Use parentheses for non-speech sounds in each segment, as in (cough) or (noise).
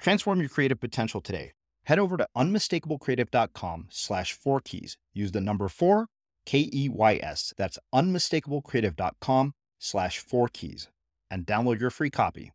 Transform your creative potential today. Head over to unmistakablecreative.com slash four keys. Use the number four, K E Y S. That's unmistakablecreative.com slash four keys and download your free copy.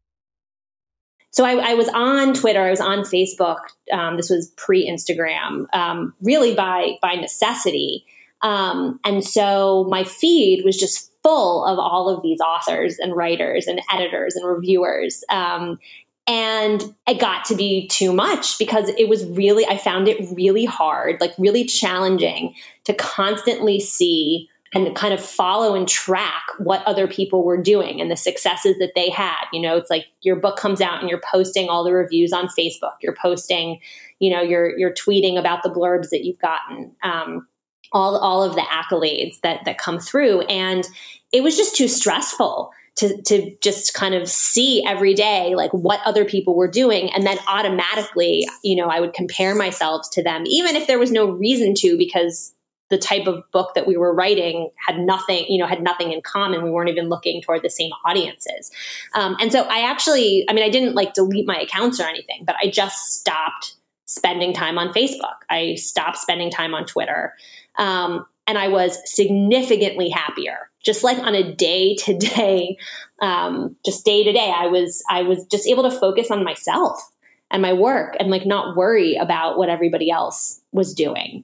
So I, I was on Twitter, I was on Facebook. Um, this was pre Instagram, um, really by by necessity. Um, and so my feed was just full of all of these authors and writers and editors and reviewers. Um, and it got to be too much because it was really, I found it really hard, like really challenging to constantly see and kind of follow and track what other people were doing and the successes that they had. You know, it's like your book comes out and you're posting all the reviews on Facebook. You're posting, you know, you're you're tweeting about the blurbs that you've gotten. Um, all all of the accolades that that come through, and it was just too stressful to to just kind of see every day like what other people were doing. And then automatically you know i would compare myself to them even if there was no reason to because the type of book that we were writing had nothing you know had nothing in common. We weren't even looking toward the same audiences. Um, and so i actually i mean i didn't like delete my accounts or anything but i just stopped spending time on facebook. I stopped spending time on twitter. Um, and i was significantly happier just like on a day to day, um, just day to day, I was I was just able to focus on myself and my work and like not worry about what everybody else was doing.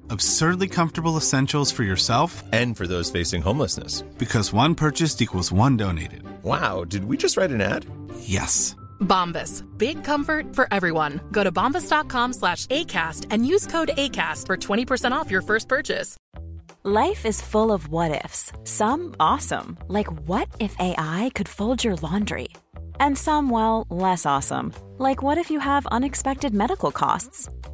Absurdly comfortable essentials for yourself and for those facing homelessness. Because one purchased equals one donated. Wow, did we just write an ad? Yes. Bombas. Big comfort for everyone. Go to bombas.com slash ACAST and use code ACAST for 20% off your first purchase. Life is full of what ifs, some awesome, like what if AI could fold your laundry? And some, well, less awesome, like what if you have unexpected medical costs?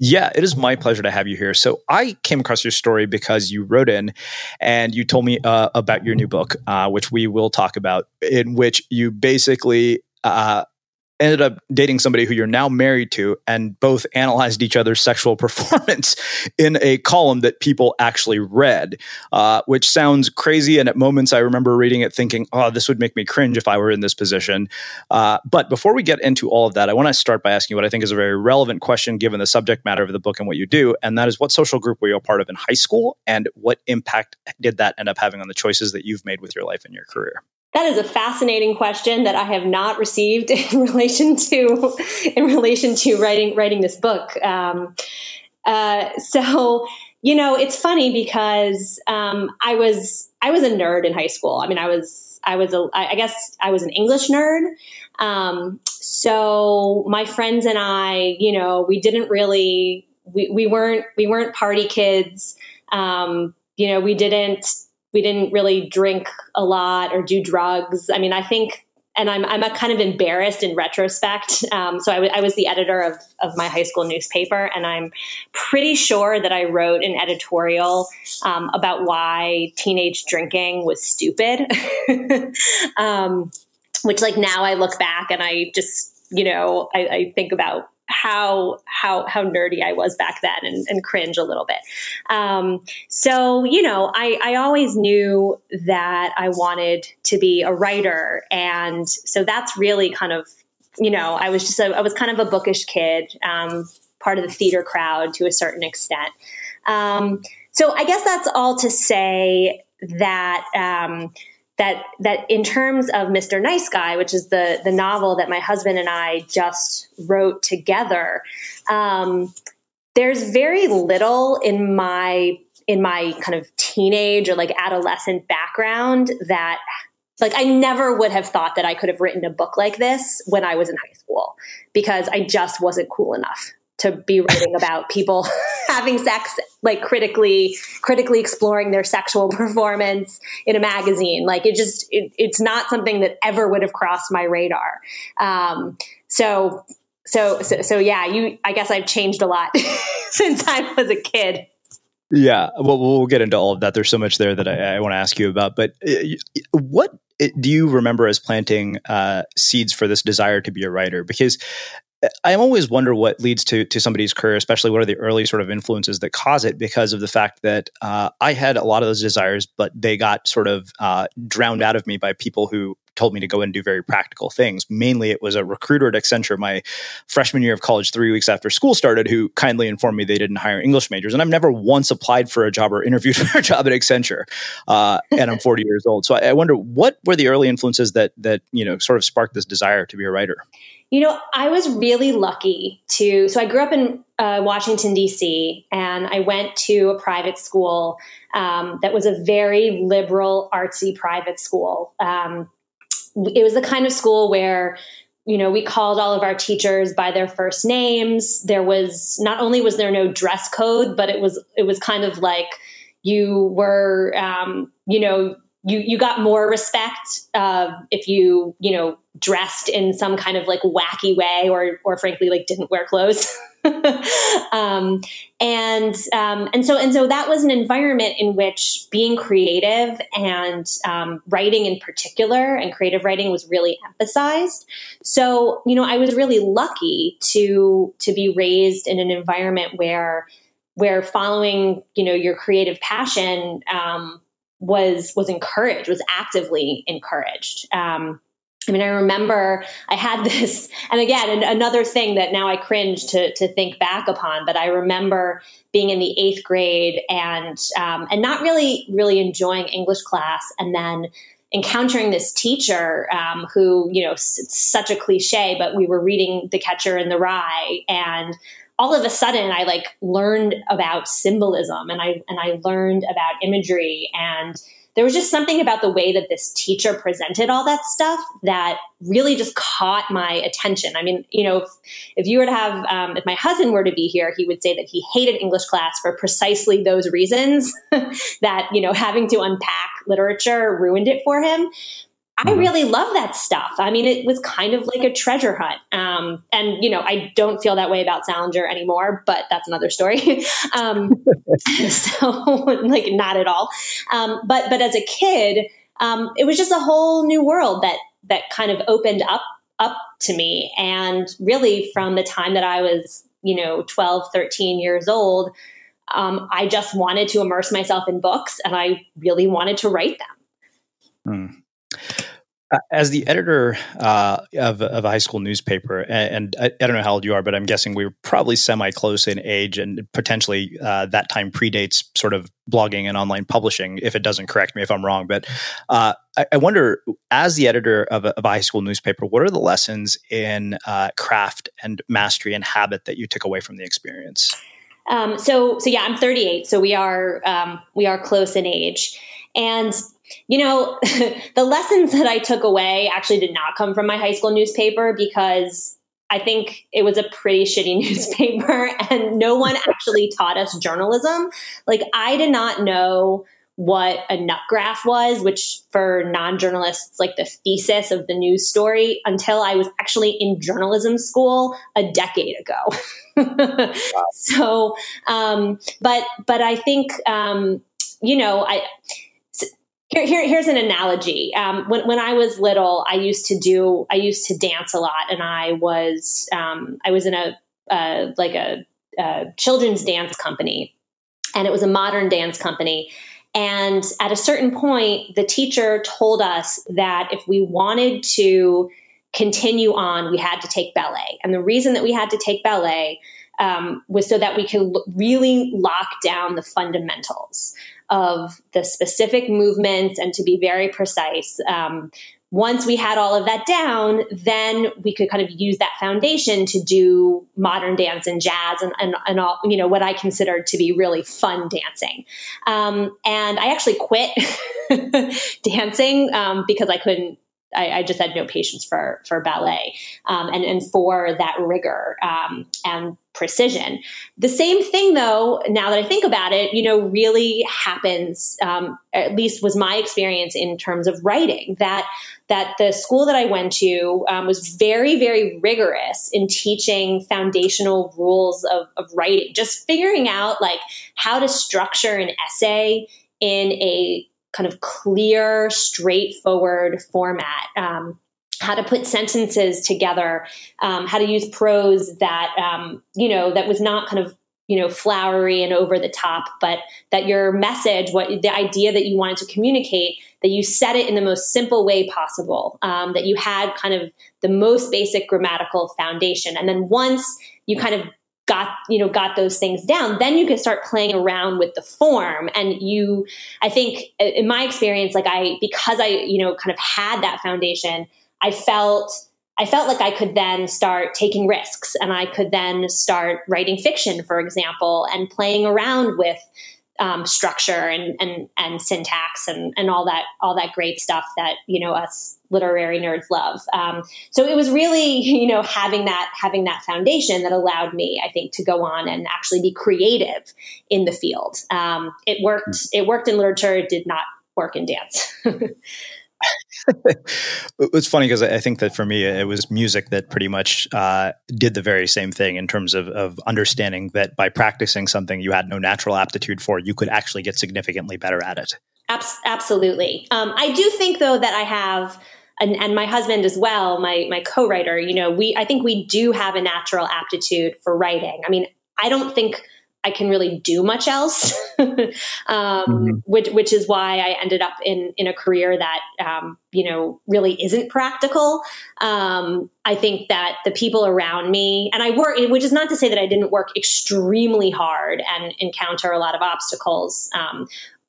Yeah, it is my pleasure to have you here. So I came across your story because you wrote in and you told me uh, about your new book, uh, which we will talk about, in which you basically uh, ended up dating somebody who you're now married to and both analyzed each other's sexual (laughs) performance in a column that people actually read, uh, which sounds crazy. And at moments, I remember reading it thinking, oh, this would make me cringe if I were in this position. Uh, but before we get into all of that, I want to start by asking what I think is a very relevant question given the subject matter of the book and what you do. And that is what social group were you a part of in high school? And what impact did that end up having on the choices that you've made with your life and your career? That is a fascinating question that I have not received (laughs) in relation to in relation to writing writing this book. Um, uh, so you know, it's funny because um, I was I was a nerd in high school. I mean, I was I was a I guess I was an English nerd. Um, so my friends and I, you know, we didn't really we, we weren't we weren't party kids. Um, you know, we didn't we didn't really drink a lot or do drugs. I mean, I think, and I'm, I'm kind of embarrassed in retrospect. Um, so I, w- I was the editor of, of my high school newspaper, and I'm pretty sure that I wrote an editorial um, about why teenage drinking was stupid. (laughs) um, which, like, now I look back and I just, you know, I, I think about how how how nerdy I was back then and, and cringe a little bit. Um, so you know, I I always knew that I wanted to be a writer, and so that's really kind of you know I was just a, I was kind of a bookish kid, um, part of the theater crowd to a certain extent. Um, so I guess that's all to say that um, that that in terms of Mr. Nice Guy, which is the the novel that my husband and I just wrote together, um, there's very little in my in my kind of teenage or like adolescent background that like I never would have thought that I could have written a book like this when I was in high school because I just wasn't cool enough to be writing (laughs) about people (laughs) having sex like critically critically exploring their sexual (laughs) performance in a magazine. Like it just it, it's not something that ever would have crossed my radar. Um, so, so so so yeah you i guess i've changed a lot since i was a kid. Yeah well we'll get into all of that. There's so much there that i, I want to ask you about but uh, what do you remember as planting uh, seeds for this desire to be a writer? Because I always wonder what leads to to somebody's career, especially what are the early sort of influences that cause it, because of the fact that uh, I had a lot of those desires, but they got sort of uh, drowned out of me by people who told me to go and do very practical things. Mainly, it was a recruiter at Accenture my freshman year of college, three weeks after school started, who kindly informed me they didn't hire English majors. And I've never once applied for a job or interviewed (laughs) for a job at Accenture. Uh, and I'm 40 (laughs) years old, so I, I wonder what were the early influences that that you know sort of sparked this desire to be a writer. You know, I was really lucky to. So I grew up in uh, Washington, D.C., and I went to a private school um, that was a very liberal, artsy private school. Um, it was the kind of school where you know, we called all of our teachers by their first names. There was not only was there no dress code, but it was it was kind of like you were, um, you know, you you got more respect uh, if you you know dressed in some kind of like wacky way or or frankly like didn't wear clothes. (laughs) Um, and um, and so and so that was an environment in which being creative and um, writing in particular and creative writing was really emphasized. So you know I was really lucky to to be raised in an environment where where following you know your creative passion um, was was encouraged, was actively encouraged. Um, I mean, I remember I had (laughs) this, and again, another thing that now I cringe to to think back upon. But I remember being in the eighth grade and um, and not really really enjoying English class, and then encountering this teacher um, who, you know, such a cliche, but we were reading The Catcher in the Rye, and all of a sudden I like learned about symbolism and I and I learned about imagery and there was just something about the way that this teacher presented all that stuff that really just caught my attention. I mean, you know, if, if you were to have, um, if my husband were to be here, he would say that he hated English class for precisely those reasons (laughs) that, you know, having to unpack literature ruined it for him. I mm-hmm. really love that stuff. I mean, it was kind of like a treasure hunt. Um, and, you know, I don't feel that way about Salinger anymore, but that's another story. (laughs) um, (laughs) so, (laughs) like, not at all. Um, but, but as a kid, um, it was just a whole new world that, that kind of opened up, up to me. And really, from the time that I was, you know, 12, 13 years old, um, I just wanted to immerse myself in books and I really wanted to write them. Hmm. Uh, as the editor uh, of, of, a high school newspaper, and, and I, I, don't know how old you are, but I'm guessing we were probably semi close in age, and potentially uh, that time predates sort of blogging and online publishing. If it doesn't, correct me if I'm wrong. But uh, I, I, wonder, as the editor of a, of a, high school newspaper, what are the lessons in uh, craft and mastery and habit that you took away from the experience? Um, so, so yeah, I'm 38, so we are um, we are close in age, and you know, (laughs) the lessons that I took away actually did not come from my high school newspaper because I think it was a pretty shitty (laughs) newspaper and no one actually taught us journalism. Like, I did not know what a nut graph was, which for non journalists, like the thesis of the news story, until I was actually in journalism school a decade ago. (laughs) So, um, but but I think um, you know I here, here, here's an analogy. Um, when, when I was little, I used to do, I used to dance a lot, and I was, um, I was in a uh, like a, a children's dance company, and it was a modern dance company. And at a certain point, the teacher told us that if we wanted to continue on, we had to take ballet. And the reason that we had to take ballet um, was so that we could l- really lock down the fundamentals of the specific movements and to be very precise. Um, once we had all of that down, then we could kind of use that foundation to do modern dance and jazz and, and, and all, you know, what I considered to be really fun dancing. Um, and I actually quit (laughs) dancing um, because I couldn't I, I, just had no patience for for ballet um, and and for that rigor um, and precision. The same thing, though, now that I think about it, you know, really happens. Um, at least was my experience in terms of writing that that the school that I went to um, was very very rigorous in teaching foundational rules of, of writing, just figuring out like how to structure an essay in a kind of clear, straightforward format. Um, how to put sentences together, um, how to use prose that um, you know that was not kind of you know flowery and over the top, but that your message, what the idea that you wanted to communicate, that you said it in the most simple way possible, um, that you had kind of the most basic grammatical foundation, and then once you kind of got you know got those things down then you can start playing around with the form. And you i think in my experience like i because i you know kind of had that foundation i felt i felt like i could then start taking risks and i could then start writing fiction for example and playing around with um, structure and, and and syntax and and all that all that great stuff that you know us literary nerds love. Um, so it was really (laughs) you know having that having that foundation that allowed me, I think, to go on and actually be creative in the field. Um, it worked. It worked in literature. It did not work in dance. (laughs) it's funny because I think that for me, it was music that pretty much uh, did the very same thing in terms of, of understanding that by practicing something you had no natural aptitude for, you could actually get significantly better at it. absolutely. Um, I do think, though, that I have. And, and, my husband as well, my my co-writer, you know, we I think we do have a natural aptitude for writing. I mean, I don't think I can really do much else, (laughs) um, mm-hmm. which which is why I ended up in in a career that um, you know really isn't practical. Um, I think that the people around me and I work, which is not to say that I didn't work extremely hard and encounter a lot of obstacles.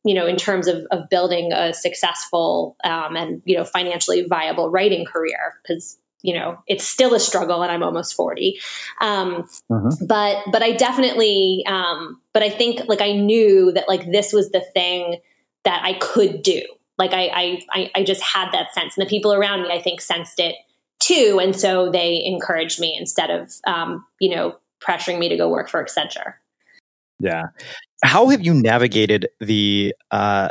You know, in terms of, of building a successful um, and you know financially viable writing career, because you know it's still a struggle and i'm almost 40 um, mm-hmm. but but i definitely um, but i think like i knew that like this was the thing that i could do. Like I, I i just had that sense. And the people around me i think sensed it too. And so they encouraged me instead of um, you know pressuring me to go work for accenture yeah how have you navigated the uh,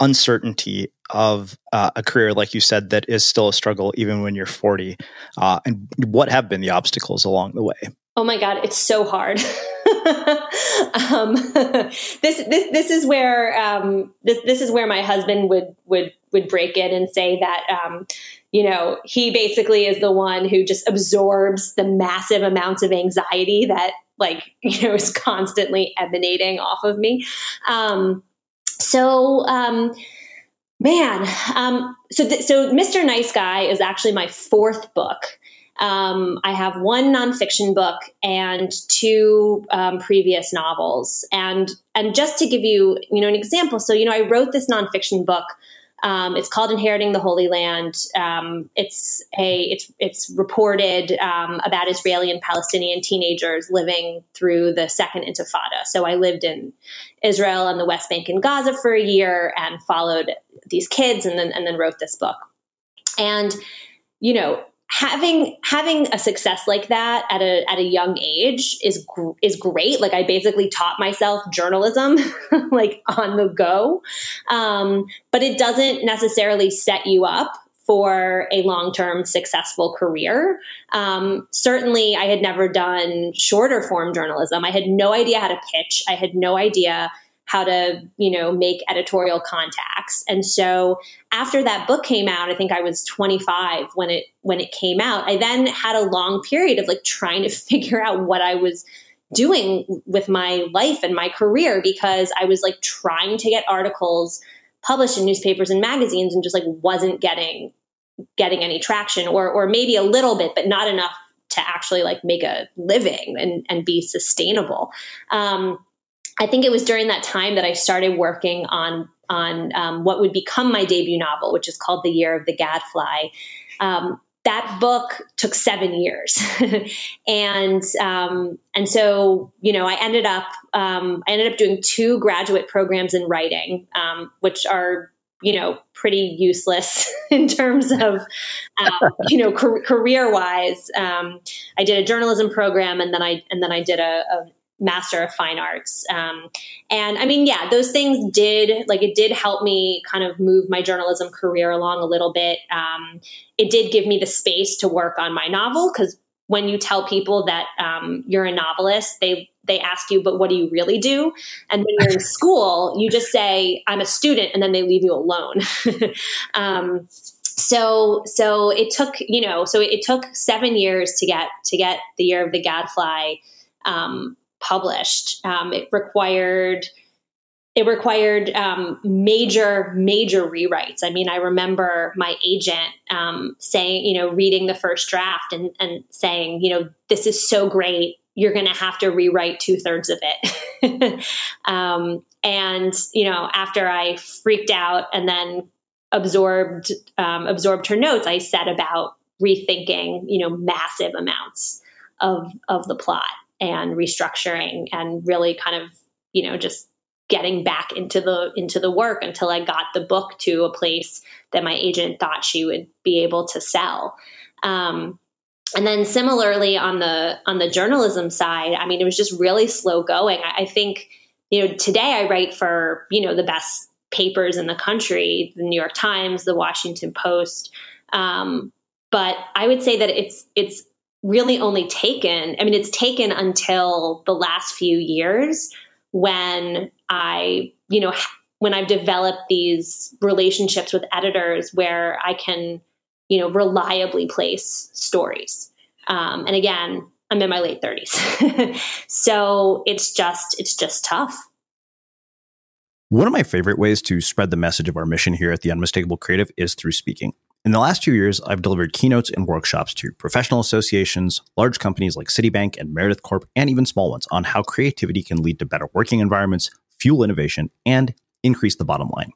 uncertainty of uh, a career, like you said, that is still a struggle even when you're 40? Uh, and what have been the obstacles along the way? Oh my God, it's so hard. (laughs) um, (laughs) this this this is where um, this this is where my husband would would would break in and say that um, you know he basically is the one who just absorbs the massive amounts of anxiety that like (laughs) you know is constantly emanating off of me. Um, so um, Man, um, so th- so Mr. Nice Guy is actually my fourth book. Um, I have one nonfiction book and two um, previous novels, and and just to give you you know an example, so you know I wrote this nonfiction book um, it's called Inheriting the Holy Land. Um, it's a it's it's reported um, about Israeli and Palestinian teenagers living through the Second Intifada. So I lived in Israel and the West Bank and Gaza for a year and followed these kids, and then and then wrote this book. And you know, having having a success like that at a at a young age is is great. Like I basically taught myself journalism (laughs) like on the go, um, but it doesn't necessarily set you up for a long term successful career. Um, certainly, I had never done shorter form journalism. I had no idea how to pitch. I had no idea how to you know make editorial contacts. And so after that book came out i think i was 25 when it when it came out i then had a long period of like trying to (laughs) figure out what i was doing with my life and my career because i was like trying to get articles published in newspapers and magazines and just like wasn't getting getting any traction or or maybe a little bit but not enough to actually like make a living and and be sustainable. Um, I think it was during that time that I started working on on um, what would become my debut novel, which is called The Year of the Gadfly. Um, that book took seven years, (laughs) and um, and so you know I ended up um, I ended up doing two graduate programs in writing, um, which are you know pretty useless (laughs) in terms of uh, you know career wise. Um, I did a journalism program, and then I and then I did a, a master of fine arts. Um, and i mean yeah those things did like it did help me kind of move my journalism career along a little bit. Um, it did give me the space to work on my novel because when you tell people that um, you're a novelist they they ask you but what do you really do? And when you're in (laughs) school you just say i'm a student and then they leave you alone. (laughs) Um, so so it took you know so it took seven years to get to get the year of the gadfly. Um, published. Um, it required it required um, major major rewrites. I mean, I remember my agent um, saying, you know, reading the first draft and and saying, you know, this is so great. You're going to have to rewrite two thirds of it. (laughs) um, and you know, after I freaked out and then absorbed um, absorbed her notes, I set about rethinking, you know, massive amounts of of the plot and restructuring and really kind of, you know, just getting back into the into the work until I got the book to a place that my agent thought she would be able to sell. Um, and then similarly on the on the journalism side, I mean, it was just really slow going. I, I think you know today I write for you know the best papers in the country, the New York Times, the Washington Post. Um, but I would say that it's it's really only taken. I mean, it's taken until the last few years when I, you know, when I've developed these relationships with editors where I can, you know, reliably place stories. Um, and again, I'm in my late 30s. (laughs) so it's just it's just tough. One of my favorite ways to spread the message of our mission here at the Unmistakable Creative is through speaking. In the last two years, I've delivered keynotes and workshops to professional associations, large companies like Citibank and Meredith Corp, and even small ones on how creativity can lead to better working environments, fuel innovation, and increase the bottom line.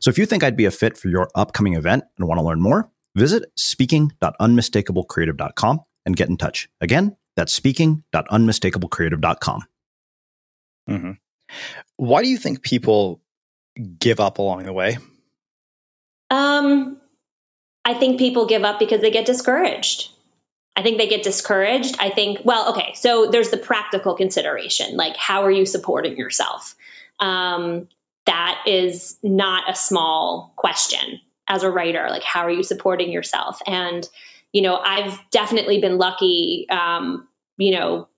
So if you think I'd be a fit for your upcoming event and want to learn more, visit speaking.unmistakablecreative.com and get in touch. Again, that's speaking.unmistakablecreative.com. Mm-hmm. Why do you think people give up along the way? Um, I think people give up because they get discouraged. I think they get discouraged. I think, well, okay, so there's the practical consideration like, how are you supporting yourself? Um, that is not a small question as a writer. Like, how are you supporting yourself? And, you know, I've definitely been lucky, um, you know,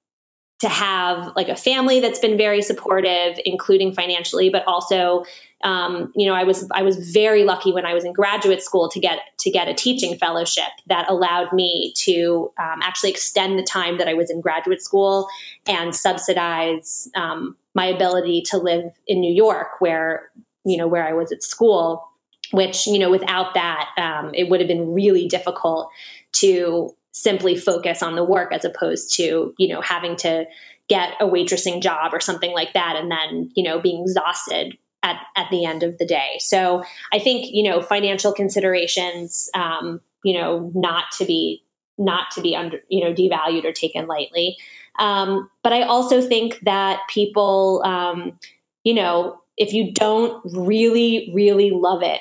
to have like a family that's been very supportive, including financially, but also um, you know, I was I was very lucky when I was in graduate school to get to get a teaching fellowship that allowed me to um, actually extend the time that I was in graduate school and subsidize um, my ability to live in New York, where you know where I was at school. Which you know, without that, um, it would have been really difficult to simply focus on the work as opposed to you know having to get a waitressing job or something like that and then you know being exhausted at, at the end of the day. So I think, you know, financial considerations, um, you know, not to be, not to be under, you know, devalued or taken lightly. Um, but I also think that people, um, you know, if you don't really, really love it,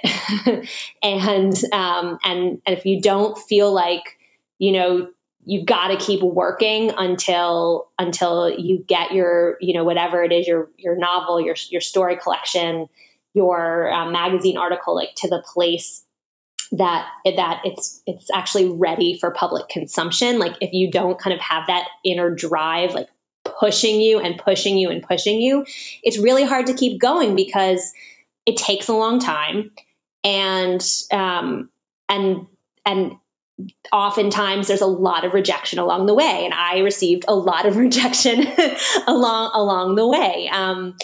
(laughs) and um, and and if you don't feel like, you know, you've got to keep working until until you get your you know whatever it is your your novel your your story collection your uh, magazine article like to the place that that it's it's actually ready for public consumption. Like if you don't kind of have that inner drive like pushing you and pushing you and pushing you it's really hard to keep going because it takes a long time. And um and and oftentimes there's a lot of rejection along the way and i received a lot of (laughs) rejection along along the way. Um,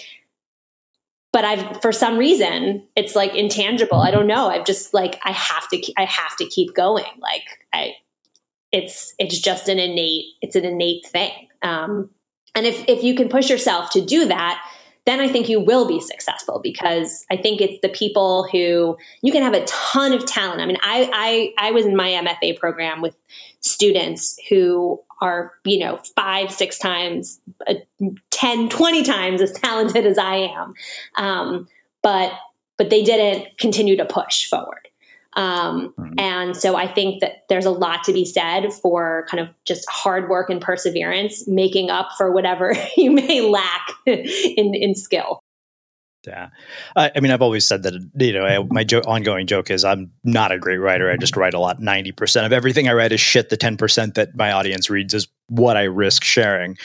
but i've for some reason it's like intangible. I don't know. I've just like i have to i have to keep going. Like i it's it's just an innate it's an innate thing. Um, and if if you can push yourself to do that then I think you will be successful because I think it's the people who you can have a ton of talent. I mean, I I, I was in my MFA program with students who are, you know, five, six times, uh, 10, 20 times as talented as I am. Um, but but they didn't continue to push forward. Um, mm-hmm. And so I think that there's a lot to be said for kind of just hard work and perseverance, making up for whatever (laughs) you may lack (laughs) in, in skill. Yeah. I, I, mean, I've always said that, you know, I, my jo- ongoing joke is I'm not a great writer. I just write a lot. 90% of everything I write is shit. The 10% that my audience reads is what I risk sharing.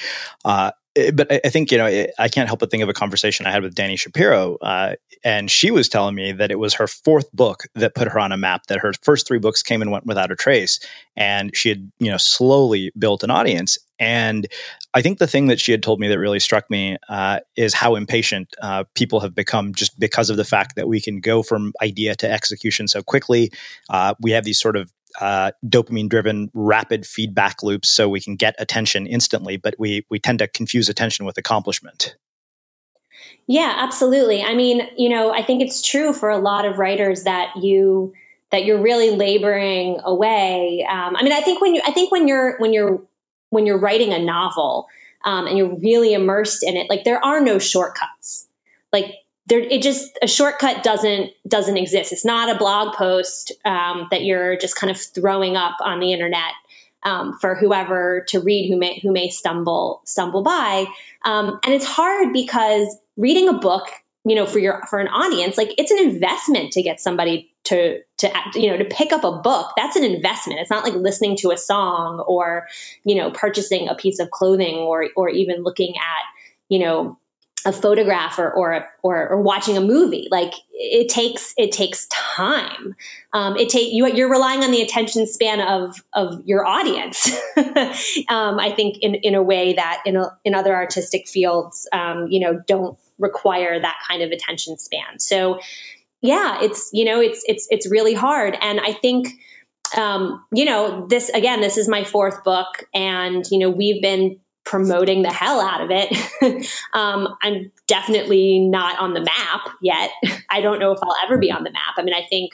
Uh, but I think you know eh, I can't help but think of a conversation I had with Dani Shapiro, uh, and she was telling me that it was her fourth book that put her on a map. That her first three books came and went without a trace, and she had you know slowly built an audience. And I think the thing that she had told me that really struck me uh, is how impatient uh, people have become just because of the fact that we can go from idea to execution so quickly. Uh, we have these sort of uh, dopamine driven rapid feedback loops so we can get attention instantly but we we tend to confuse attention with accomplishment. Yeah absolutely. I mean you know i think it's true for a lot of writers that you that you're really laboring away. Um, i mean i think when you i think when you're when you're when you're writing a novel um, and you're really immersed in it like there are no shortcuts. Like there it just a shortcut doesn't doesn't exist. It's not a blog post um, that you're just kind of throwing up on the internet um, for whoever to read who may who may stumble stumble by. Um, and it's hard because reading a book you know for your for an audience like it's an investment to get somebody to to you know to pick up a book. That's an investment. It's not like listening to a song or you know purchasing a piece of clothing or or even looking at you know a photograph or or, or, or watching a movie like it takes it takes time. Um, it take you you're relying on the attention span of of your audience. (laughs) Um, i think in in a way that in a, in other artistic fields um, you know don't require that kind of attention span. So yeah it's you know it's it's it's really hard. And i think um, you know this again this is my fourth book and you know we've been promoting the hell out of it. (laughs) um, I'm definitely not on the map yet. (laughs) I don't know if I'll ever be on the map. I mean, I think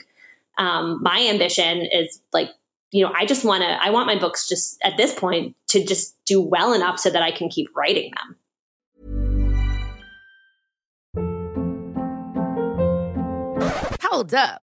um, my ambition is like, you know, I just want to, I want my books just at this point to just do well enough so that I can keep writing them. Hold up.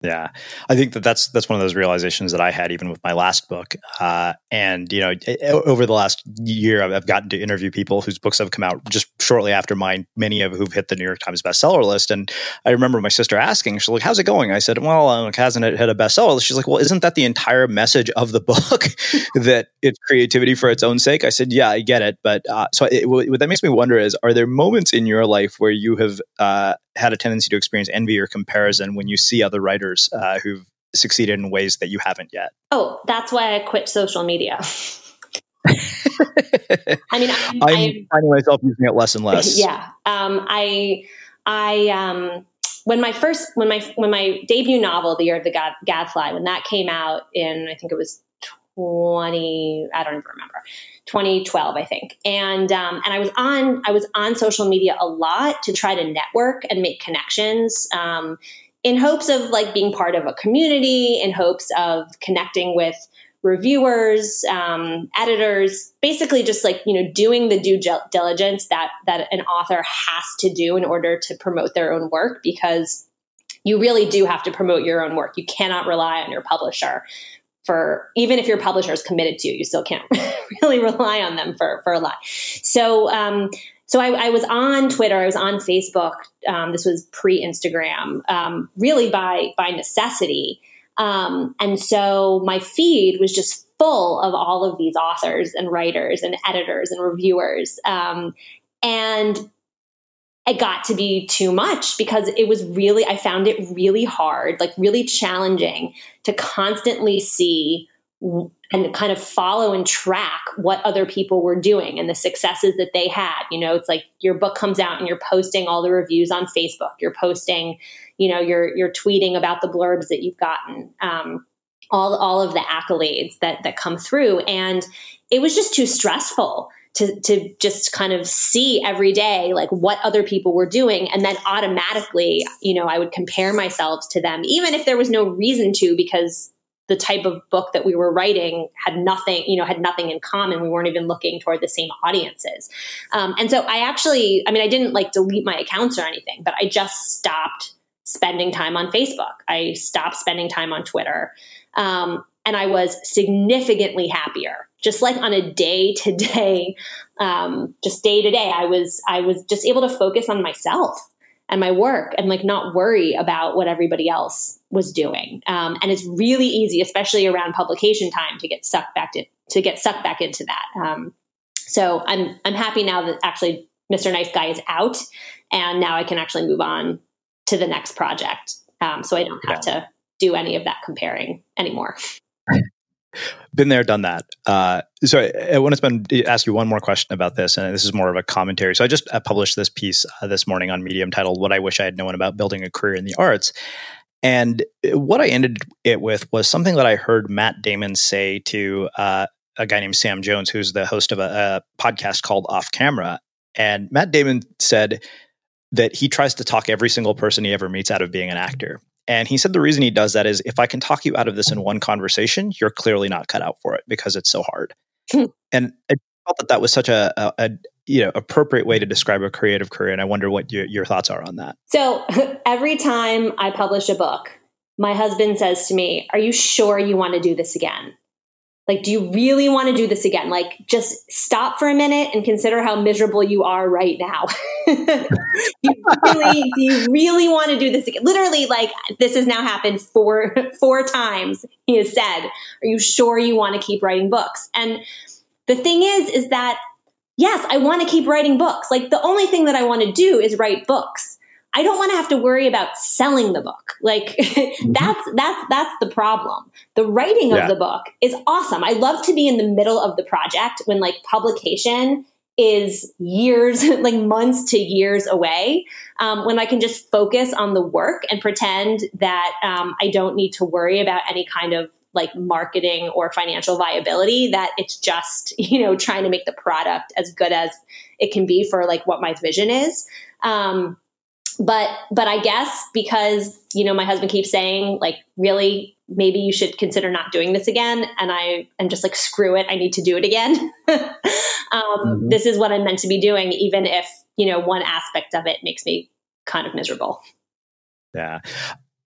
Yeah, I think that that's that's one of those realizations that I had even with my last book. Uh, and you know, over the last year, I've gotten to interview people whose books have come out just shortly after mine. Many of who've hit the New York Times bestseller list. And I remember my sister asking, she's like, "How's it going?" I said, "Well, um, hasn't it hit a bestseller?" She's like, "Well, isn't that the entire message of the (laughs) book that it's creativity for its own sake?" I said, "Yeah, I get it." But uh, so it, what that makes me wonder is, are there moments in your life where you have uh, had a tendency to experience envy or comparison when you see other writers uh, who've succeeded in ways that you haven't yet? Oh, that's why I quit social media. (laughs) I mean, (laughs) I'm, I'm finding myself using it less and less. (laughs) Yeah. Um, I, I, um, when my first, when my, when my debut novel, The Year of the Gad, Gadfly, when that came out in, I think it was 20, I don't even remember, 2012, I think. And, um, and I was on, I was on social media a lot to try to network and make connections. Um, in hopes of like being part of a community, in hopes of connecting with reviewers, um, editors, basically just like you know doing the due diligence that that an author has to do in order to promote their own work because you really do have to promote your own work. You cannot rely on your publisher for even if your publisher is committed to you, you still can't (laughs) really rely on them for for a lot. So. Um, so I, I, was on Twitter, I was on Facebook. Um, this was pre Instagram, um, really by by necessity. Um, and so my feed was just full of all of these authors and writers and editors and reviewers. Um, and it got to be too much because it was really, I found it really hard, like really challenging to constantly see and kind of follow and track what other people were doing and the successes that they had. You know, it's like your book comes out and you're posting all the reviews on Facebook. You're posting, you know, you're you're tweeting about the blurbs that you've gotten. Um, all all of the accolades that that come through, and it was just too stressful to to just kind of see every day like what other people were doing and then automatically you know i would compare myself to them even if there was no reason to because the type of book that we were writing had nothing, you know, had nothing in common. We weren't even looking toward the same audiences. Um, and so I actually, I mean, I didn't like delete my accounts or anything, but I just stopped spending time on Facebook. I stopped spending time on Twitter. Um, and I was significantly happier. Just like on a day to day, just day to day, I was I was just able to focus on myself and my work and like not worry about what everybody else was doing. Um, and it's really easy, especially around publication time, to get sucked back to to get sucked back into that. Um, so I'm I'm happy now that actually Mr. Nice Guy is out, and now I can actually move on to the next project. Um, so I don't have yeah. to do any of that comparing anymore. (laughs) Been there, done that. Uh, so I, I, want to spend ask you one more question about this, and this is more of a commentary. So I just uh, published this piece uh, this morning on Medium titled "What I Wish I Had Known About Building a Career in the Arts." And what I ended it with was something that I heard Matt Damon say to uh, a guy named Sam Jones, who's the host of a, a podcast called Off Camera. And Matt Damon said that he tries to talk every single person he ever meets out of being an actor. And he said the reason he does that is if I can talk you out of this in one conversation, you're clearly not cut out for it because it's so hard. Hmm. and I felt that that was such a, a, a, you know appropriate way to describe a creative career. And I wonder what your, your thoughts are on that. So (laughs) every time I publish a book, my husband says to me, "Are you sure you want to do this again?" Like, do you really want to do this again? Like, just stop for a minute and consider how miserable you are right now. (laughs) you really, do you really want to do this again? Literally, like, this has now happened four, four times. He has said, Are you sure you want to keep writing books? And the thing is, is that yes, I want to keep writing books. Like, the only thing that I want to do is write books. I don't want to have to worry about selling the book. Like (laughs) mm-hmm. that's that's that's the problem. The writing yeah. of the book is awesome. I love to be in the middle of the project when like publication is years, (laughs) like months to years away, um, when I can just focus on the work and pretend that um, I don't need to worry about any kind of like marketing or financial viability that it's just (laughs) you know trying to make the product as good as it can be for like what my vision is um, but but I guess because you know my husband keeps saying like really maybe you should consider not doing this again and I am just like screw it I need to do it again. (laughs) um, mm-hmm. This is what I'm meant to be doing even if you know one aspect of it makes me kind of miserable. Yeah.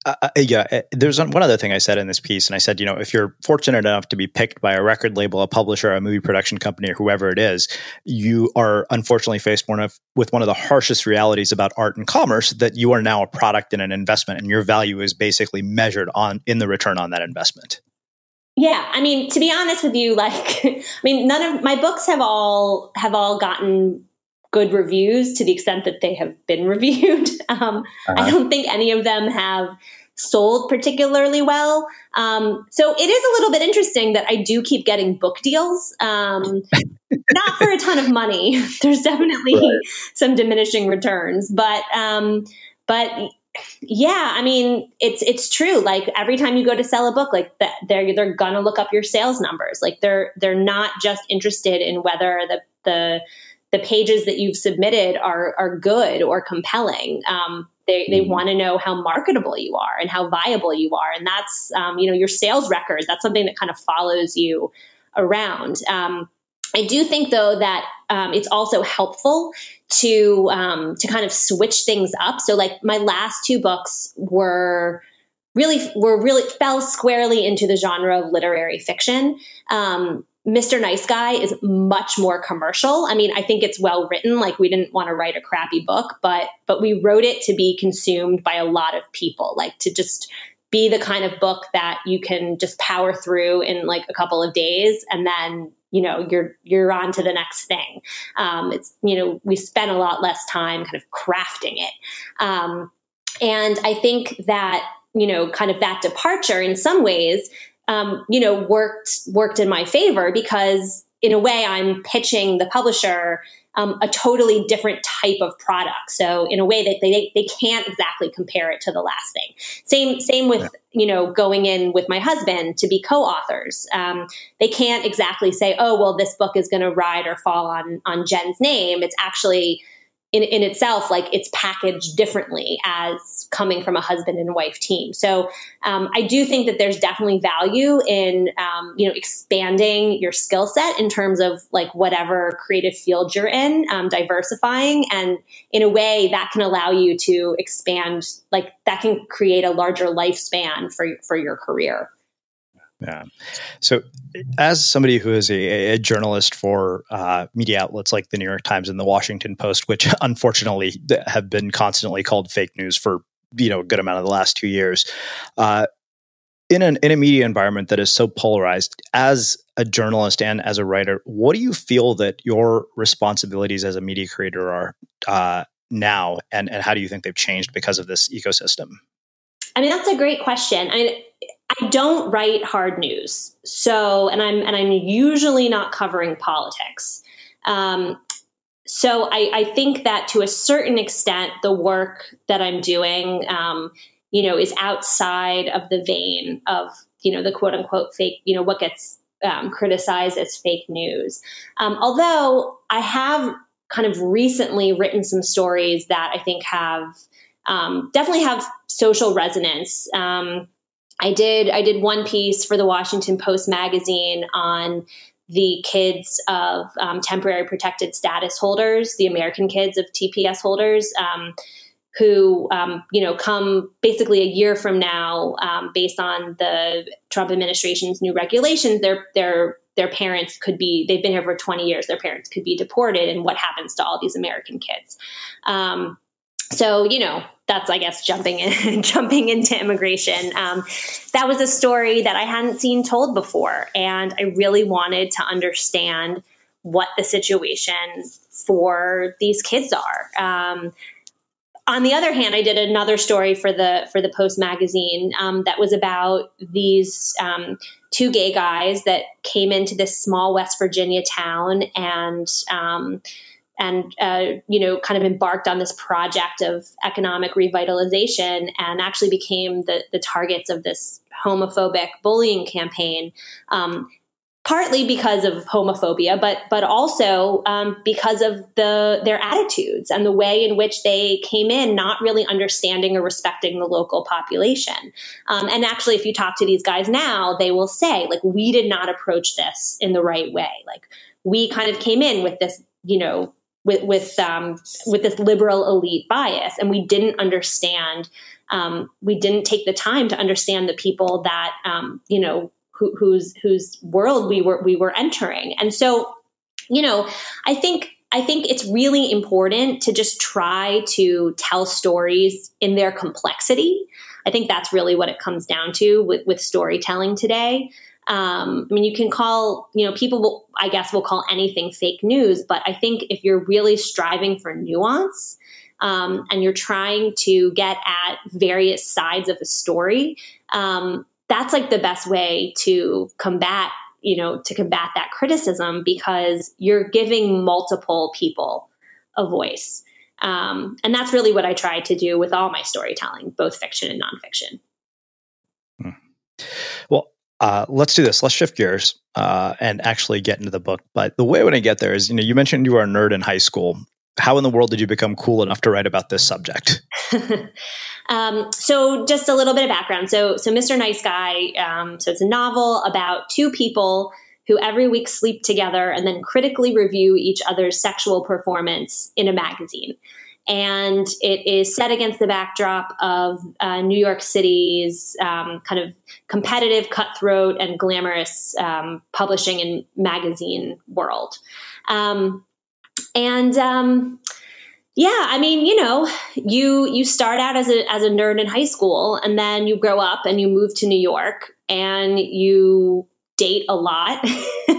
Uh, uh, yeah, uh, there's one other thing I said in this piece, and I said, you know, if you're fortunate enough to be picked by a record label, a publisher, a movie production company, or whoever it is, you are unfortunately faced one of, with one of the harshest realities about art and commerce that you are now a product and an investment, and your value is basically measured on in the return on that investment. Yeah, I mean, to be honest with you, like, (laughs) I mean, none of my books have all have all gotten good reviews to the extent that they have been (laughs) reviewed. Um, uh-huh. I don't think any of them have sold particularly well. Um, so it is a little bit interesting that I do keep getting book deals. Um, (laughs) not for a ton of money. (laughs) There's definitely right. some diminishing returns, but um, but yeah, I mean, it's it's true. Like every time you go to sell a book, like that, they're they're gonna look up your sales numbers. Like they're they're not just interested in whether the the the pages that you've submitted are are good or compelling. Um, they they mm-hmm. want to know how marketable you are and how viable you are, and that's um, you know your sales records. That's something that kind of follows you around. Um, I do think though that um, it's also helpful to um, to kind of switch things up. So like my last two books were really were really fell squarely into the genre of literary fiction. Um, Mr. Nice Guy is much more commercial. I mean, I think it's well written. Like we didn't want to write a crappy book, but but we wrote it to be consumed by a lot of people. Like to just be the kind of book that you can just power through in like a couple of days and then you know you're you're on to the next thing um, it's you know we spent a lot less time kind of crafting it um, and i think that you know kind of that departure in some ways um, you know worked worked in my favor because in a way i'm pitching the publisher um, a totally different type of product. So in a way that they, they can't exactly compare it to the last thing. Same same with you know going in with my husband to be co-authors. Um, they can't exactly say, oh well, this book is going to ride or fall on on Jen's name. It's actually in, in itself, like it's packaged differently as coming from a husband and wife team. So um, I do think that there's definitely value in um, you know expanding your skill set in terms of like whatever creative field you're in, um, diversifying, and in a way that can allow you to expand. Like that can create a larger lifespan for for your career. Yeah. So, as somebody who is a, a journalist for uh, media outlets like the New York Times and the Washington Post, which (laughs) unfortunately have been constantly called fake news for you know a good amount of the last two years, uh, in an in a media environment that is so polarized, as a journalist and as a writer, what do you feel that your responsibilities as a media creator are uh, now, and and how do you think they've changed because of this ecosystem? I mean, that's a great question. I I don't write hard news. So, and I'm and I'm usually not covering politics. Um, so I, I, think that to a certain extent, the work that I'm doing, um, you know, is outside of the vein of you know the quote unquote fake, you know, what gets um, criticized as fake news. Um, although I have kind of recently written some stories that I think have um, definitely have social resonance. Um, I did I did one piece for the Washington Post magazine on the kids of um, temporary protected status holders, the American kids of TPS holders, um, who um, you know come basically a year from now, um, based on the Trump administration's new regulations. Their their their parents could be they've been here for 20 years. Their parents could be deported, and what happens to all these American kids? Um, so you know that's I guess jumping in, (laughs) jumping into immigration. Um, that was a story that I hadn't seen told before, and I really wanted to understand what the situation for these kids are. Um, on the other hand, I did another story for the for the Post magazine um, that was about these um, two gay guys that came into this small West Virginia town and um, and uh, you know kind of embarked on this project of economic revitalization and actually became the, the targets of this homophobic bullying campaign um, partly because of homophobia but but also um, because of the their attitudes and the way in which they came in not really understanding or respecting the local population. Um, and actually if you talk to these guys now they will say like we did not approach this in the right way. Like we kind of came in with this you know with with um, with this liberal elite bias, and we didn't understand. Um, we didn't take the time to understand the people that um, you know who, whose whose world we were we were entering, and so you know, I think I think it's really important to just try to tell stories in their complexity. I think that's really what it comes down to with, with storytelling today. Um, I mean, you can call, you know, people will, I guess, will call anything fake news, but I think if you're really striving for nuance, um, and you're trying to get at various sides of a story, um, that's like the best way to combat you know to combat that criticism because you're giving multiple people a voice um, and that's really what i try to do with all my storytelling both fiction and nonfiction hmm. well uh, let's do this let's shift gears uh, and actually get into the book but the way when i get there is you know you mentioned you were a nerd in high school how in the world did you become cool enough to write about this subject (laughs) Um, so just a little bit of background. So, so Mr. Nice Guy. Um, so it's a novel about two people who every week sleep together and then critically review each other's sexual performance in a magazine. And it is set against the backdrop of uh, New York City's um, kind of competitive, cutthroat, and glamorous um, publishing and magazine world. Um, and um, yeah, I mean, you know, you you start out as a as a nerd in high school and then you grow up and you move to New York and you date a lot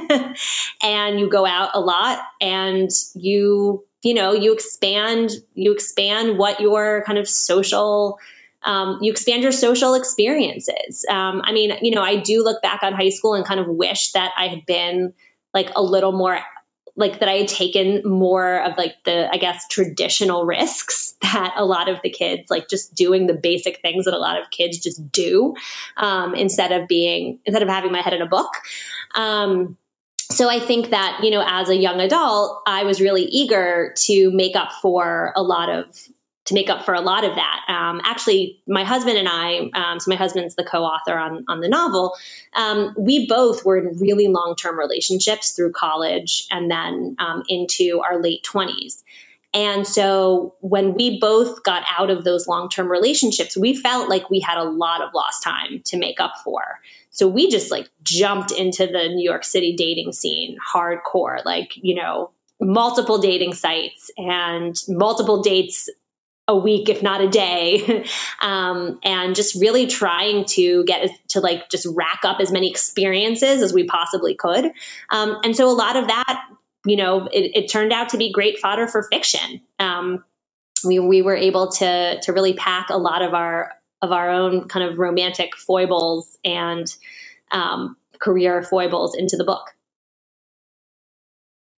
(laughs) and you go out a lot and you you know, you expand you expand what your kind of social um, you expand your social experiences. Um, I mean, you know, I do look back on high school and kind of wish that I had been like a little more like that I had taken more of like the, I guess, traditional risks that a lot of the kids, like just doing the basic things that a lot of kids just do um, instead of being, instead of having my head in a book. Um, so I think that, you know, as a young adult, I was really eager to make up for a lot of to make up for a lot of that. Um, actually, my husband and I, um, so my husband's the co-author on on the novel. Um, we both were in really long term relationships through college and then um, into our late twenties. And so when we both got out of those long term relationships, we felt like we had a lot of lost time to make up for. So we just like jumped into the New York City dating scene hardcore, like, you know, multiple dating sites and multiple dates a week, if not a day, (laughs) um, and just really trying to get to like just rack up as many experiences as we possibly could. Um, and so a lot of that, you know, it, it turned out to be great fodder for fiction. Um, we we were able to to really pack a lot of our of our own kind of romantic foibles and um, career foibles into the book.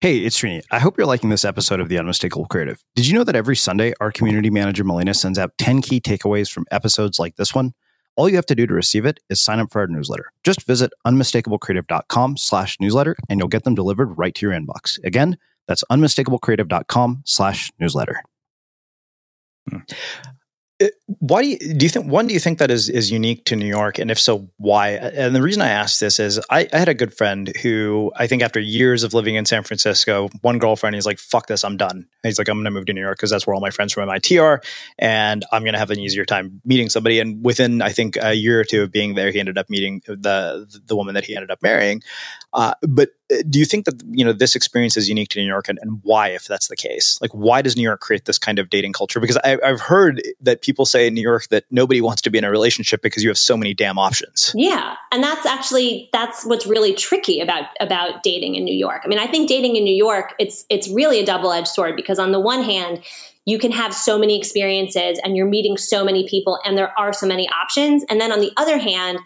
Hey, it's Srini. I hope you're liking this episode of The Unmistakable Creative. Did you know that every Sunday, our community manager, Melina, sends out 10 key takeaways from episodes like this one? All you have to do to receive it is sign up for our newsletter. Just visit unmistakablecreative.com slash newsletter and you'll get them delivered right to your inbox. Again, that's unmistakablecreative.com slash newsletter. Hmm why do you, do you think one do you think that is is unique to New York? And if so why? And the reason I ask this is I, I, had a good friend who I think after years of living in San Francisco one girlfriend he's like fuck this I'm done. He's like I'm gonna move to New York because that's where all my friends from MIT are and I'm gonna have an easier time meeting somebody. And within I think a year or two of being there he ended up meeting the the woman that he ended up marrying. Uh, but uh, Uh, do you think that you know this experience is unique to New York, and, and, why, if that's the case? Like, why does New York create this kind of dating culture? Because I, I've heard that people say in New York that nobody wants to be in a relationship because you have so many damn options. Yeah, and that's actually that's what's really tricky about about dating in New York. I mean, I think dating in New York it's it's really a double edged sword because on the one hand you can have so many experiences and you're meeting so many people and there are so many options and then on the other hand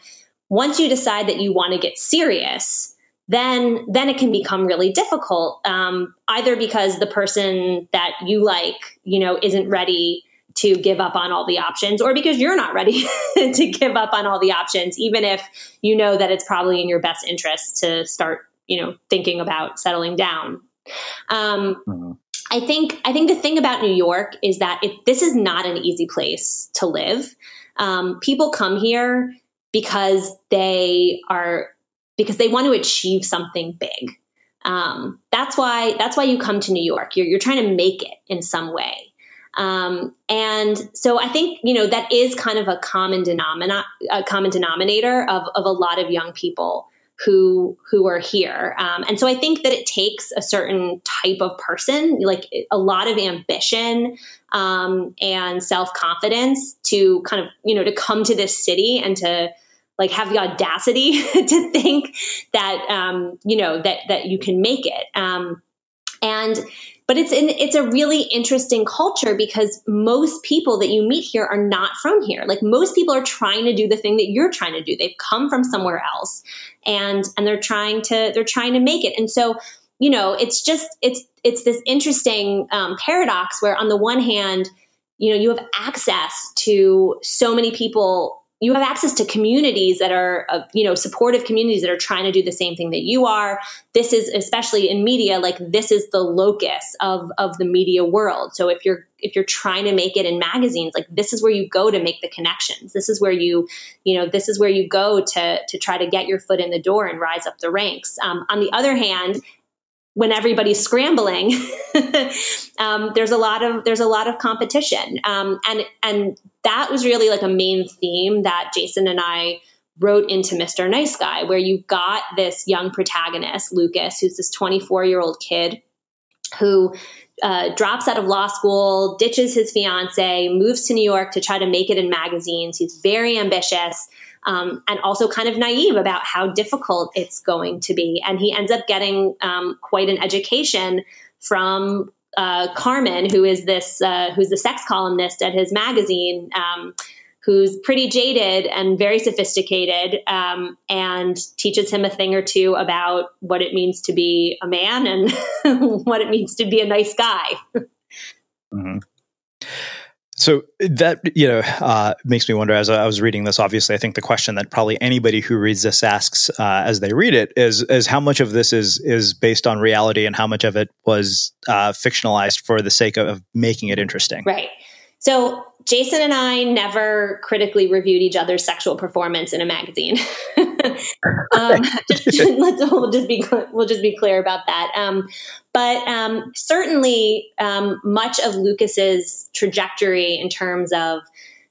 once you decide that you want to get serious then then it can become really difficult um, either because the person that you like you know isn't ready to give up on all the options or because you're not ready (laughs) to give up on all the options even if you know that it's probably in your best interest to start you know thinking about settling down um, mm-hmm. i think i think the thing about new york is that if this is not an easy place to live um, people come here because they are because they want to achieve something big. Um, that's why that's why you come to New York. You're, you're trying to make it in some way. Um, and so I think you know that is kind of a common denominator, a common denominator of, of a lot of young people who who are here. Um, and so I think that it takes a certain type of person, like a lot of ambition um, and self confidence, to kind of you know to come to this city and to like have the audacity (laughs) to think that um, you know that that you can make it. Um, and but it's it's a really interesting culture because most people that you meet here are not from here. Like most people are trying to do the thing that you're trying to do. They've come from somewhere else, and and they're trying to they're trying to make it. And so you know, it's just it's it's this interesting um, paradox where on the one hand, you know, you have access to so many people you have access to communities that are uh, you know supportive communities that are trying to do the same thing that you are. This is especially in media like this is the locus of of the media world. So if you're if you're trying to make it in magazines like this is where you go to make the connections. This is where you you know this is where you go to to try to get your foot in the door and rise up the ranks. Um, on the other hand when everybody's scrambling, (laughs) um, there's a lot of there's a lot of competition, um, and and that was really like a main theme that Jason and I wrote into Mr. Nice Guy, where you got this young protagonist, Lucas, who's this 24 year old kid who uh, drops out of law school, ditches his fiance, moves to New York to try to make it in magazines. He's very ambitious um, and also kind of naive about how difficult it's going to be. And he ends up getting um, quite an education from uh, Carmen, who is this uh, who's the sex columnist at his magazine. Um, who's pretty jaded and very sophisticated um, and teaches him a thing or two about what it means to be a man and (laughs) what it means to be a nice guy. mm-hmm. So that you know uh, makes me wonder. As I was reading this, obviously, I think the question that probably anybody who reads this asks uh, as they read it is is how much of this is is based on reality and how much of it was uh, fictionalized for the sake of making it interesting. Right. So Jason and I never critically reviewed each other's sexual performance in a magazine. (laughs) um, (laughs) just, (laughs) let's, we'll just be we'll just be clear about that. Um, but um, certainly, um, much of Lucas's trajectory in terms of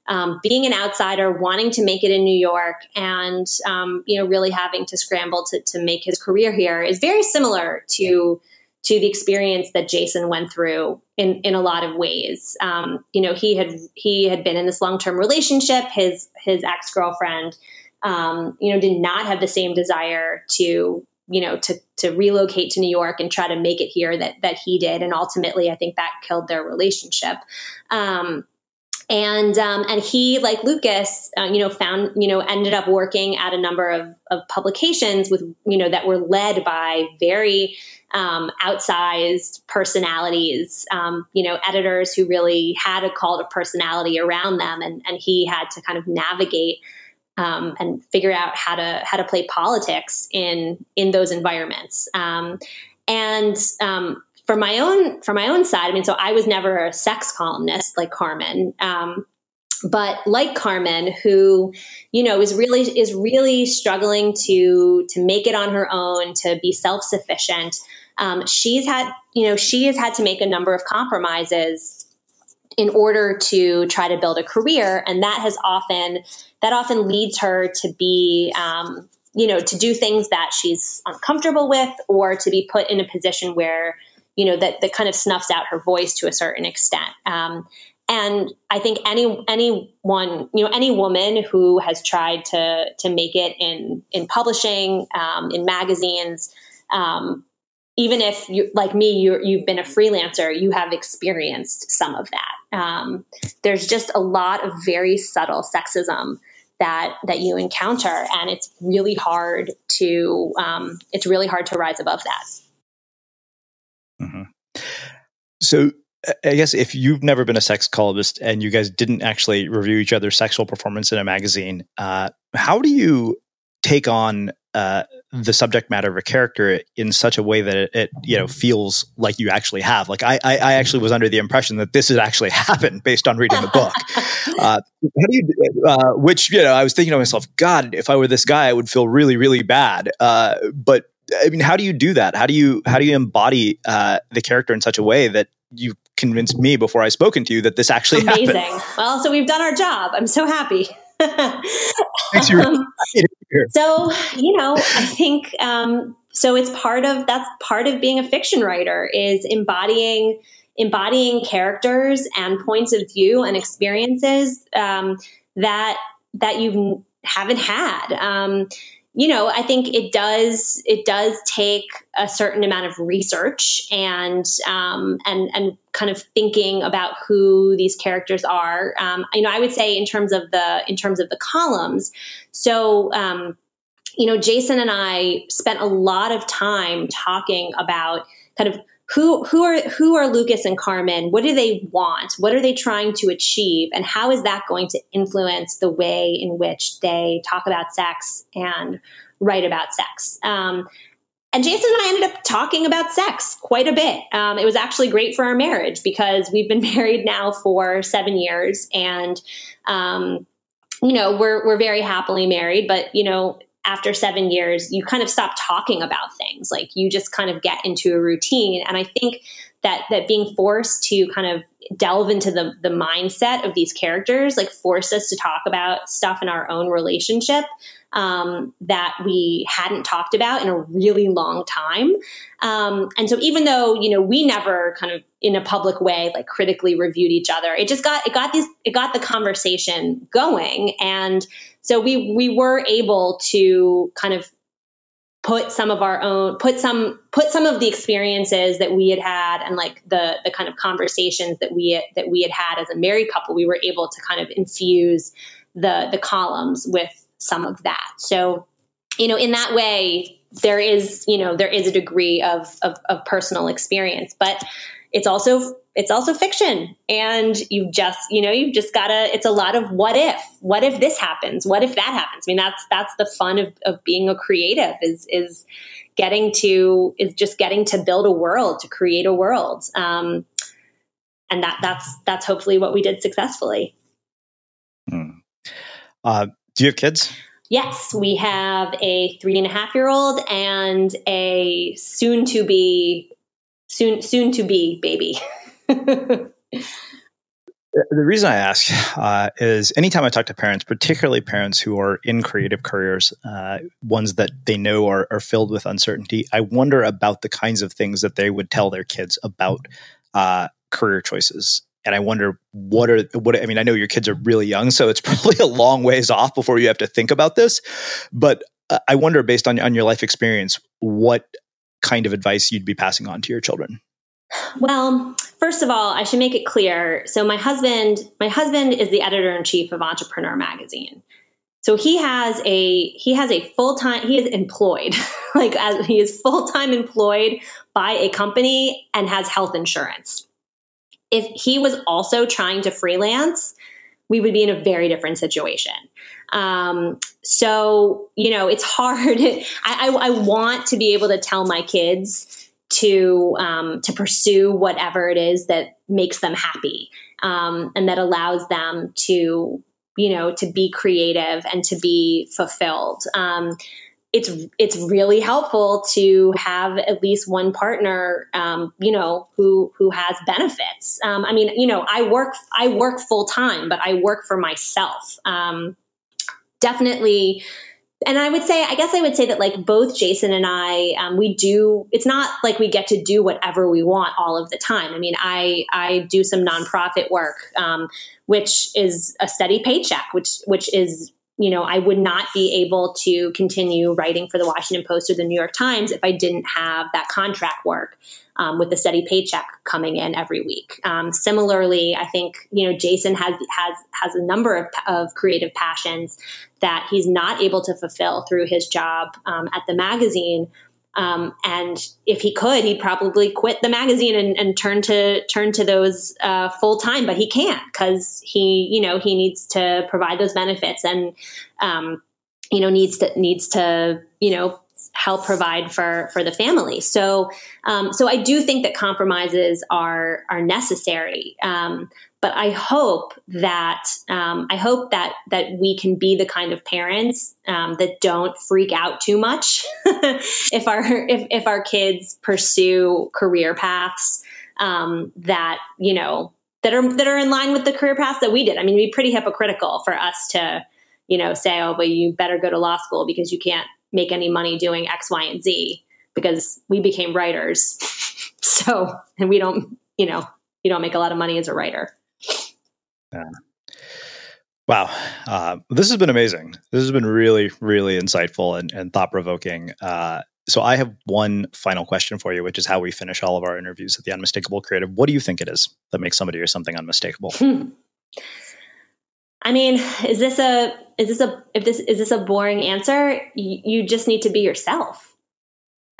um, being an outsider, wanting to make it in New York, and um, you know, really having to scramble to, to make his career here is very similar to to the experience that Jason went through in in a lot of ways. Um, you know, he had he had been in this long term relationship. His his ex girlfriend, um, you know, did not have the same desire to you know to to relocate to New York and try to make it here that that he did, and ultimately, I think that killed their relationship. Um, and um, and he like lucas uh, you know found you know ended up working at a number of, of publications with you know that were led by very um, outsized personalities um, you know editors who really had a cult of personality around them and and he had to kind of navigate um, and figure out how to how to play politics in in those environments um, and um, for my own for my own side, I mean, so I was never a sex columnist like Carmen. Um, but like Carmen, who you know is really is really struggling to to make it on her own, to be self sufficient. Um, she's had you know she has had to make a number of compromises in order to try to build a career, and that has often that often leads her to be um, you know to do things that she's uncomfortable with, or to be put in a position where you know that that kind of snuffs out her voice to a certain extent. Um, and I think any anyone you know any woman who has tried to to make it in in publishing um, in magazines. Um, even if you like me, you you've been a freelancer, you have experienced some of that. Um, there's just a lot of very subtle sexism that that you encounter, and it's really hard to um, it's really hard to rise above that. Mm-hmm. So I guess if you've never been a sex columnist and you guys didn't actually review each other's sexual performance in a magazine, uh, how do you take on uh, the subject matter of a character in such a way that it, it, you know feels like you actually have? Like I, I, I, actually was under the impression that this had actually (laughs) happened based on reading the book. (laughs) Uh, how do you? Uh, which you know, I was thinking to myself, God, if I were this guy, I would feel really, really bad. Uh, but I mean, how do you do that? How do you how do you embody uh, the character in such a way that you convinced me before I spoken to you that this actually Amazing. happened? Well, so we've done our job. I'm so happy. um, (laughs) so you know, I think um, so. It's part of that's part of being a fiction writer is embodying embodying characters and points of view and experiences um, that that you haven't had. Um, you know, I think it does it does take a certain amount of research and um, and and kind of thinking about who these characters are. Um, you know, I would say in terms of the in terms of the columns. So, um, you know, Jason and I spent a lot of time talking about kind of who who are who are Lucas and Carmen? What do they want? What are they trying to achieve? And how is that going to influence the way in which they talk about sex and write about sex? Um, and Jason and I ended up talking about sex quite a bit. Um, it was actually great for our marriage because we've been (laughs) married now for seven years, and um, you know we're we're very happily married. But you know after seven years, you kind of stop talking about things. Like you just kind of get into a routine. And I think that that being forced to kind of delve into the the mindset of these characters, like forced us to talk about stuff in our own relationship um, that we hadn't talked about in a really long time. Um, and so even though you know we never kind of in a public way like critically reviewed each other, it just got it got these it got the conversation going and so we we were able to kind of put some of our own put some put some of the experiences that we had had and like the the kind of conversations that we that we had had as a married couple we were able to kind of infuse the the columns with some of that. So you know in that way there is you know there is a degree of of, of personal experience but it's also it's also fiction. And you've just you know you've just gotta it's a lot of what if what if this happens? What if that happens? I mean that's that's the fun of, of being a creative is is getting to is just getting to build a world to create a world. Um, and that that's that's hopefully what we did successfully. Hmm. uh, do you have kids? Yes we have a three and a half year old and a soon to be soon soon to be baby (laughs) (laughs) the reason I ask uh, is anytime I talk to parents, particularly parents who are in creative careers, uh, ones that they know are, are, filled with uncertainty, I wonder about the kinds of things that they would tell their kids about uh, career choices. And I wonder what are what I mean. I know your kids are really young, so it's (laughs) probably a long ways off before you have to think about this. But uh, I wonder, based on on your life experience, what kind of advice you'd be passing on to your children. Well, first of all, I should make it clear. So my husband, my husband is the editor in chief of Entrepreneur Magazine. So he has a he has a full time he is employed (laughs) like as, he is full time employed by a company and has health insurance. If he was also trying to freelance, we would be in a very different situation. Um, so you know, it's hard. (laughs) I, I, I want to be able to tell my kids to um, to pursue whatever it is that makes them happy um, and that allows them to you know to be creative and to be fulfilled. Um, it's it's really helpful to have at least one partner um, you know who who has benefits. Um, i mean you know i work i work full time but i work for myself. Um, definitely and I would say, I guess I would say that like both Jason and I, um, we do. It's not like we get to do whatever we want all of the time. I mean, I I do some nonprofit work, um, which is a steady paycheck, which which is you know I would not be able to continue writing for the Washington Post or the New York Times if I didn't have that contract work um, with the steady paycheck coming in every week. Um, similarly, I think you know Jason has has has a number of, of creative passions that he's not able to fulfill through his job um, at the magazine. Um, and if he could, he'd probably quit the magazine and, and turn to turn to those uh, full time. But he can't because he, you know, he needs to provide those benefits and, um, you know, needs to needs to, you know, help provide for for the family. So um, so I do think that compromises are are necessary. Um, but I hope that um, I hope that that we can be the kind of parents um, that don't freak out too much (laughs) if our if, if our kids pursue career paths um, that you know that are that are in line with the career paths that we did. I mean, it'd be pretty hypocritical for us to you know say, oh, but you better go to law school because you can't make any money doing X, Y, and Z because we became writers. (laughs) so, and we don't, you know, you don't make a lot of money as a writer. Yeah. Wow. Uh, this has been amazing. This has been really, really insightful and, and thought provoking. Uh, so, I have one final question for you, which is how we finish all of our interviews at the Unmistakable Creative. What do you think it is that makes somebody or something unmistakable? (laughs) I mean, is this a is this a if this is this a boring answer? You, you just need to be yourself.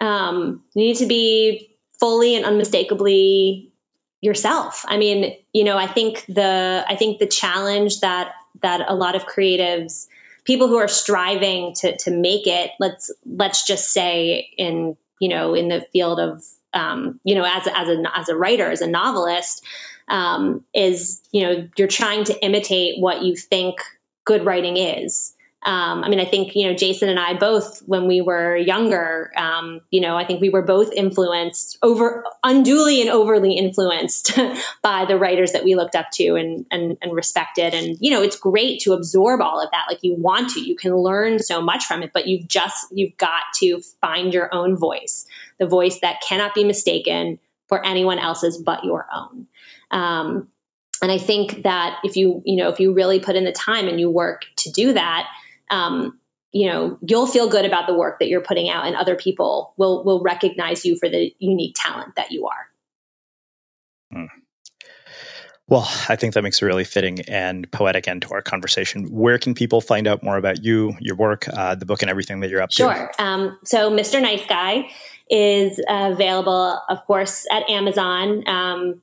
Um, you need to be fully and unmistakably yourself. I mean, you know, I think the I think the challenge that that a lot of creatives, people who are striving to to make it, let's let's just say in you know in the field of um, you know as as a as a writer as a novelist um, is you know you're trying to imitate what you think good writing is um, I mean, I think, you know, Jason and I both, when we were younger, um, you know, I think we were both influenced over unduly and overly influenced (laughs) by the writers that we looked up to and, and, and respected. And, you know, it's great to absorb all of that. Like you want to, you can learn so much from it, but you've just, you've got to find your own voice, the voice that cannot be mistaken for anyone else's but your own. Um, and I think that if you, you know, if you really put in the time and you work to do that, um, you know you'll feel good about the work that you're putting out and other people will will recognize you for the unique talent that you are hmm. well i think that makes a really fitting and poetic end to our conversation where can people find out more about you your work uh, the book and everything that you're up sure. to sure um, so mr nice guy is available of course at amazon um,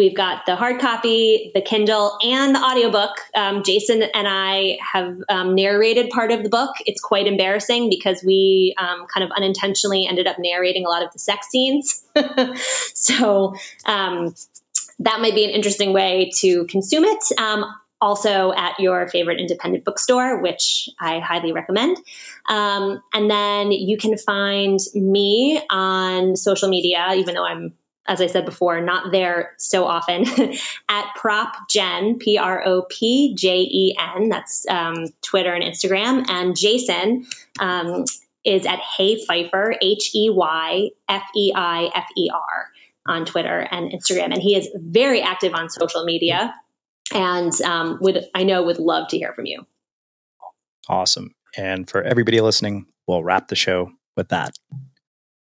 We've got the hard copy, the Kindle, and the audiobook. Um, Jason and I have um, narrated part of the book. It's quite embarrassing because we um, kind of unintentionally ended up narrating a lot of the sex scenes. (laughs) so um, that might be an interesting way to consume it. Um, also at your favorite independent bookstore, which I highly recommend. Um, and then you can find me on social media, even though I'm as I said before, not there so often, (laughs) at Prop Jen, P R O P J E N. That's um, Twitter and Instagram. And Jason um, is at Hey Feifer, H E Y F E I F E R on Twitter and Instagram. And he is very active on social media and um, would, I know, would love to hear from you. Awesome. And for everybody listening, we'll wrap the show with that.